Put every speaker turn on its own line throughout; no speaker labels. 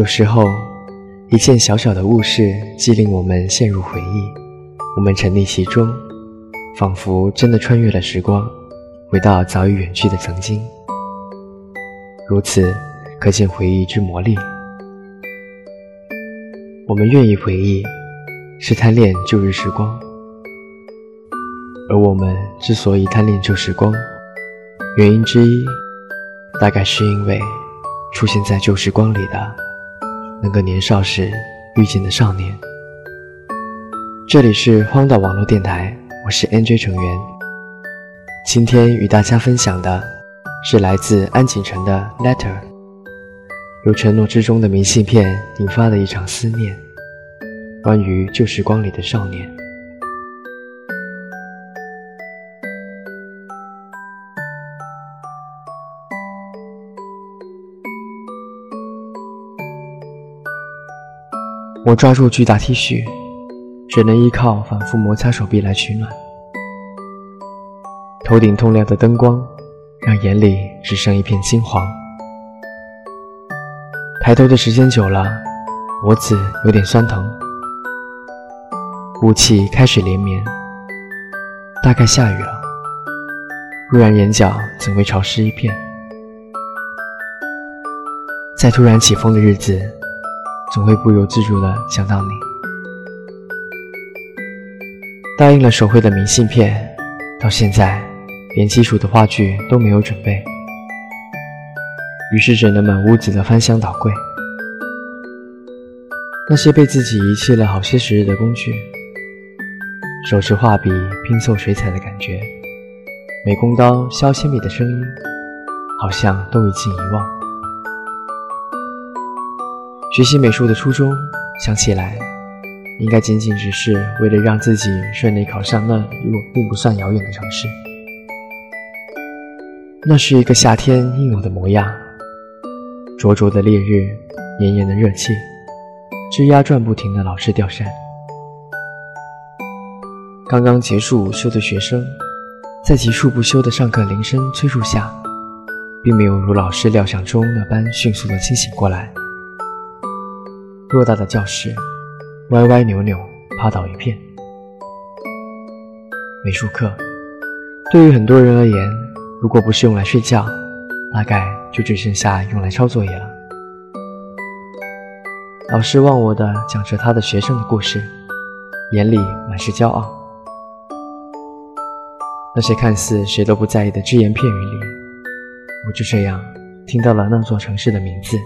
有时候，一件小小的物事，既令我们陷入回忆，我们沉溺其中，仿佛真的穿越了时光，回到早已远去的曾经。如此，可见回忆之魔力。我们愿意回忆，是贪恋旧日时光；而我们之所以贪恋旧时光，原因之一，大概是因为出现在旧时光里的。那个年少时遇见的少年。这里是荒岛网络电台，我是 NJ 成员。今天与大家分享的是来自安景城的 Letter，由承诺之中的明信片引发的一场思念，关于旧时光里的少年。我抓住巨大 T 恤，只能依靠反复摩擦手臂来取暖。头顶通亮的灯光，让眼里只剩一片金黄。抬头的时间久了，脖子有点酸疼。雾气开始连绵，大概下雨了。不然眼角怎会潮湿一片？在突然起风的日子。总会不由自主地想到你。答应了手绘的明信片，到现在连基础的话剧都没有准备，于是只能满屋子的翻箱倒柜。那些被自己遗弃了好些时日的工具，手持画笔拼凑水彩的感觉，美工刀削铅笔的声音，好像都已经遗忘。学习美术的初衷，想起来，应该仅仅只是为了让自己顺利考上那离我并不算遥远的城市。那是一个夏天应有的模样，灼灼的烈日，炎炎的热气，吱呀转不停的老式吊扇。刚刚结束午休的学生，在急促不休的上课铃声催促下，并没有如老师料想中那般迅速的清醒过来。偌大的教室，歪歪扭扭，趴倒一片。美术课对于很多人而言，如果不是用来睡觉，大概就只剩下用来抄作业了。老师忘我的讲着他的学生的故事，眼里满是骄傲。那些看似谁都不在意的只言片语里，我就这样听到了那座城市的名字。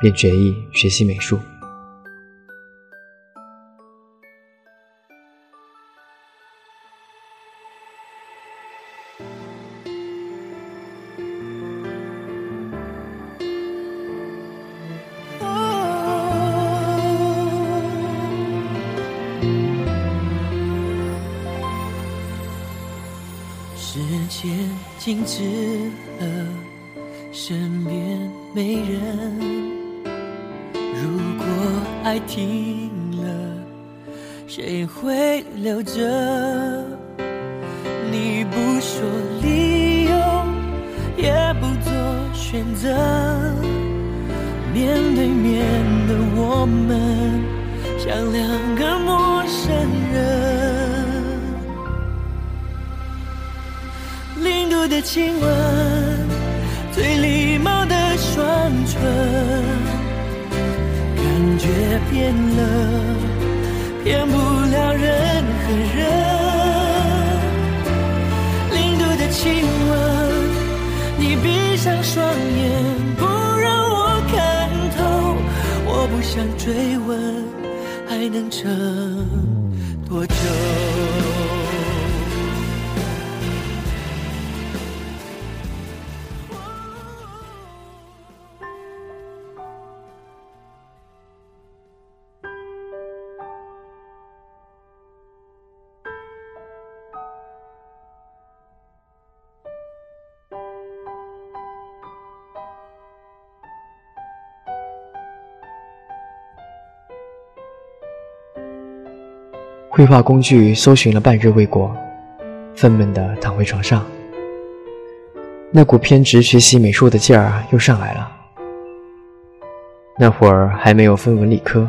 便决意学习美术。
时间静止爱停了，谁会留着？你不说理由，也不做选择，面对面的我们，像两个陌生人。零度的亲吻，最礼貌的双唇。却变了，骗不了任何人。零度的亲吻，你闭上双眼，不让我看透。我不想追问，还能撑多久？
绘画工具搜寻了半日未果，愤懑地躺回床上。那股偏执学习美术的劲儿又上来了。
那会儿还没有分文理科，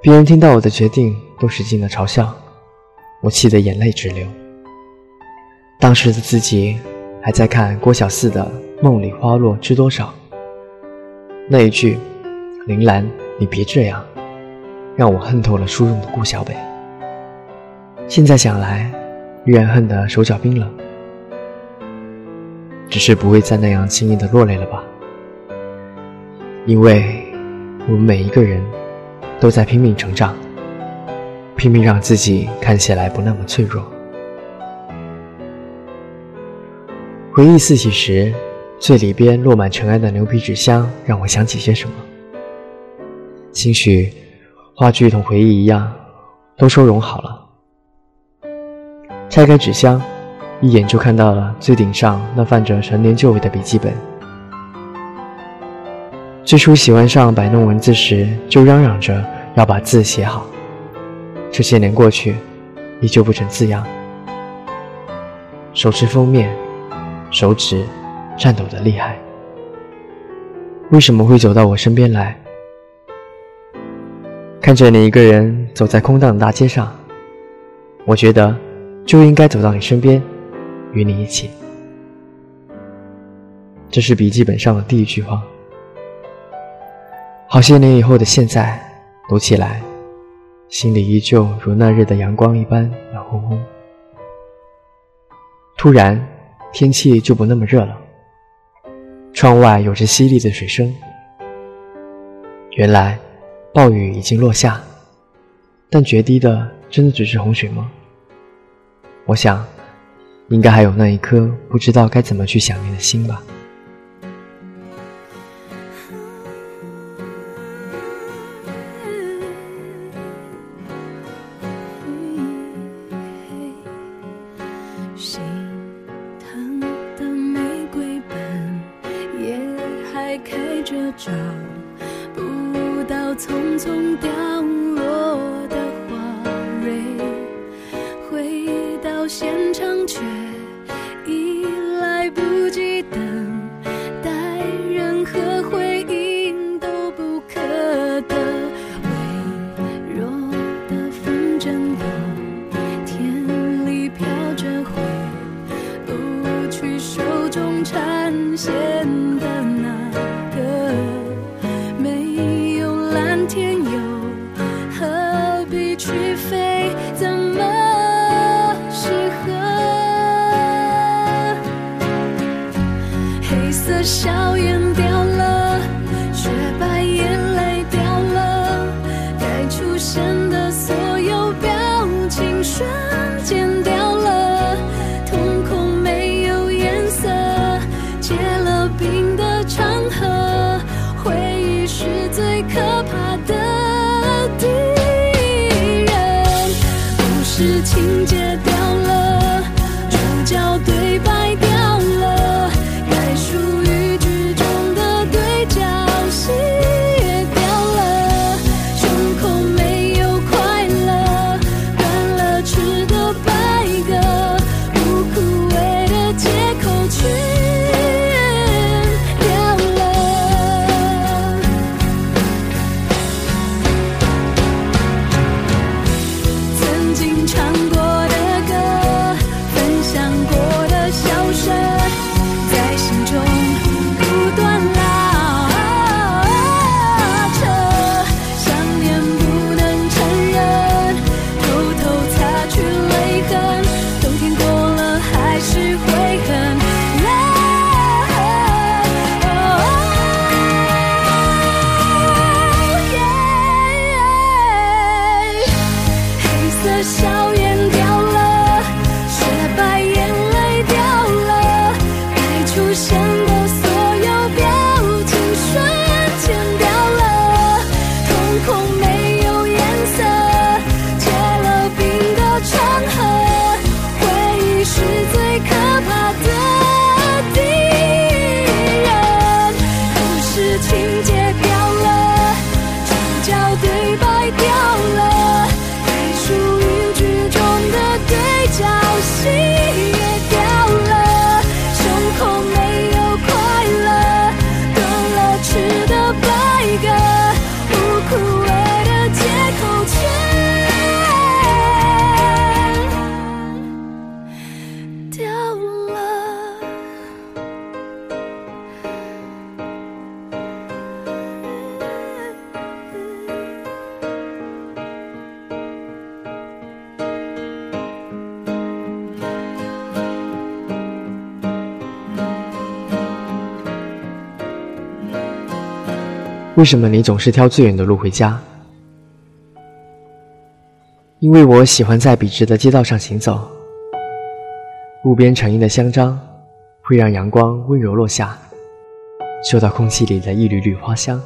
别人听到我的决定都使劲的嘲笑，我气得眼泪直流。当时的自己还在看郭小四的《梦里花落知多少》，那一句“林兰，你别这样”，让我恨透了初中的顾小北。现在想来，依然恨得手脚冰冷，只是不会再那样轻易的落泪了吧。因为我们每一个人都在拼命成长，拼命让自己看起来不那么脆弱。回忆四起时，最里边落满尘埃的牛皮纸箱让我想起些什么。兴许话剧同回忆一样，都收容好了。拆开纸箱，一眼就看到了最顶上那泛着陈年旧味的笔记本。最初喜欢上摆弄文字时，就嚷嚷着要把字写好。这些年过去，依旧不成字样。手持封面，手指颤抖的厉害。为什么会走到我身边来？看着你一个人走在空荡的大街上，我觉得就应该走到你身边，与你一起。这是笔记本上的第一句话。好些年以后的现在，读起来，心里依旧如那日的阳光一般暖烘烘。突然，天气就不那么热了。窗外有着淅沥的水声。原来，暴雨已经落下，但决堤的真的只是洪水吗？我想，应该还有那一颗不知道该怎么去想念的心吧。
掉了
为什么你总是挑最远的路回家？因为我喜欢在笔直的街道上行走。路边成荫的香樟会让阳光温柔落下，嗅到空气里的一缕缕花香，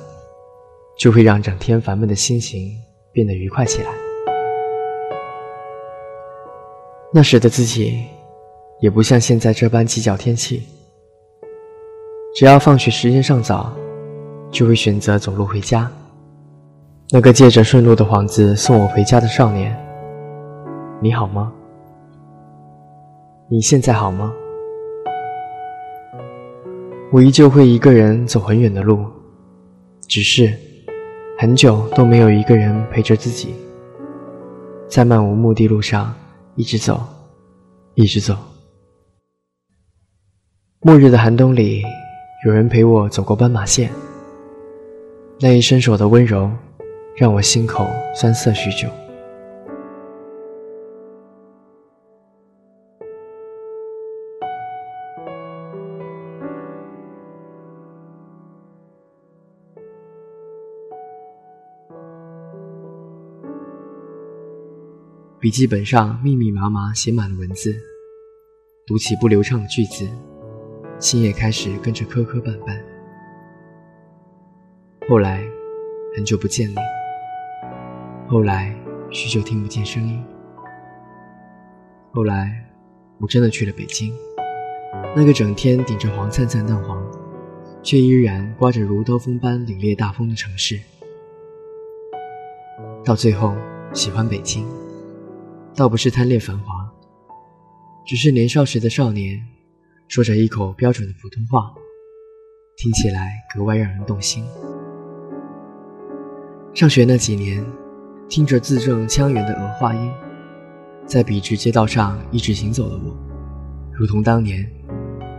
就会让整天烦闷的心情变得愉快起来。那时的自己，也不像现在这般计较天气，只要放学时间尚早。就会选择走路回家。那个借着顺路的幌子送我回家的少年，你好吗？你现在好吗？我依旧会一个人走很远的路，只是很久都没有一个人陪着自己，在漫无目的路上一直走，一直走。末日的寒冬里，有人陪我走过斑马线。那一伸手的温柔，让我心口酸涩许久。笔记本上密密麻麻写满了文字，读起不流畅的句子，心也开始跟着磕磕绊绊。后来，很久不见你。后来，许久听不见声音。后来，我真的去了北京，那个整天顶着黄灿灿淡黄，却依然刮着如刀锋般凛冽大风的城市。到最后，喜欢北京，倒不是贪恋繁华，只是年少时的少年，说着一口标准的普通话，听起来格外让人动心。上学那几年，听着字正腔圆的儿化音，在笔直街道上一直行走的我，如同当年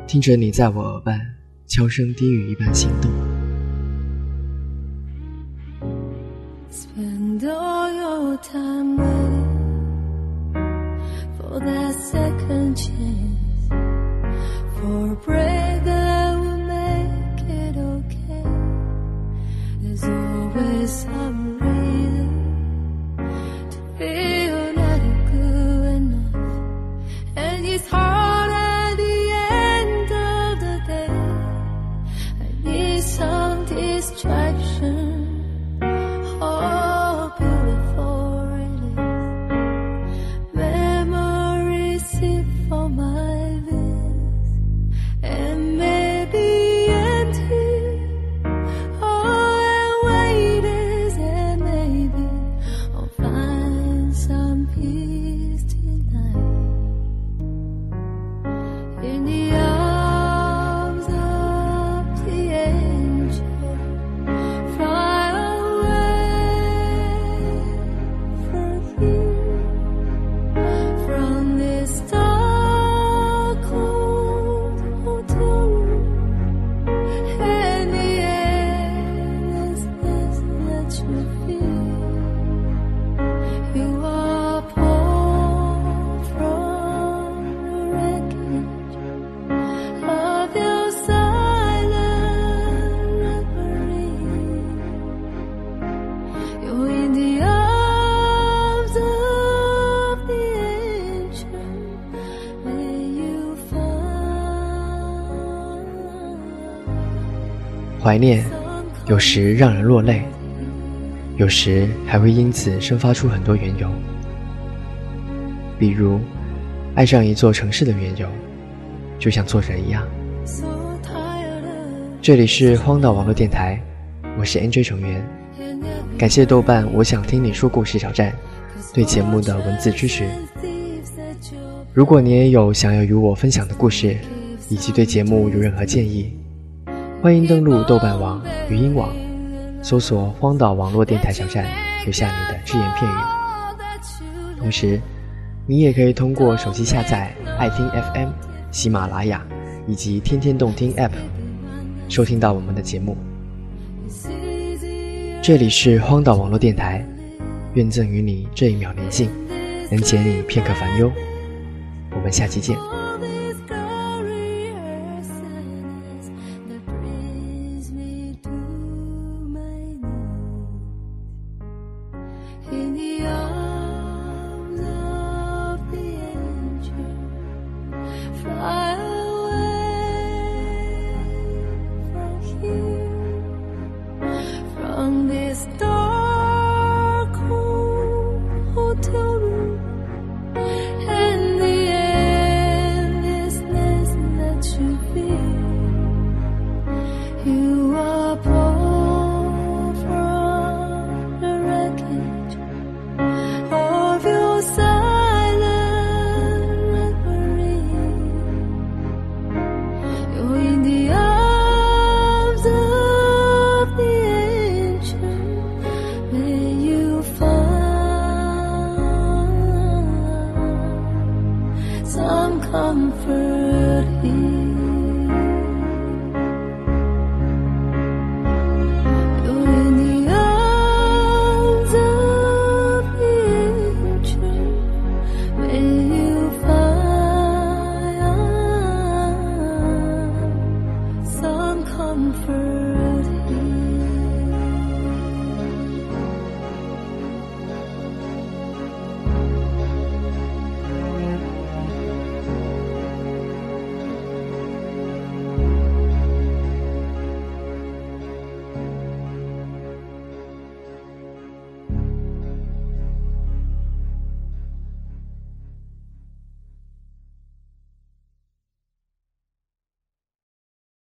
听着你在我耳畔悄声低语一般心动。
that second chance. For a break that will make it okay. There's always some reason to be
怀念，有时让人落泪，有时还会因此生发出很多缘由。比如，爱上一座城市的缘由，就像作者一样。这里是荒岛网络电台，我是 NJ 成员，感谢豆瓣我想听你说故事小站对节目的文字支持。如果你也有想要与我分享的故事，以及对节目有任何建议。欢迎登录豆瓣网、语音网，搜索“荒岛网络电台小站”，留下你的只言片语。同时，你也可以通过手机下载爱听 FM、喜马拉雅以及天天动听 App，收听到我们的节目。这里是荒岛网络电台，愿赠予你这一秒宁静，能解你片刻烦忧。我们下期见。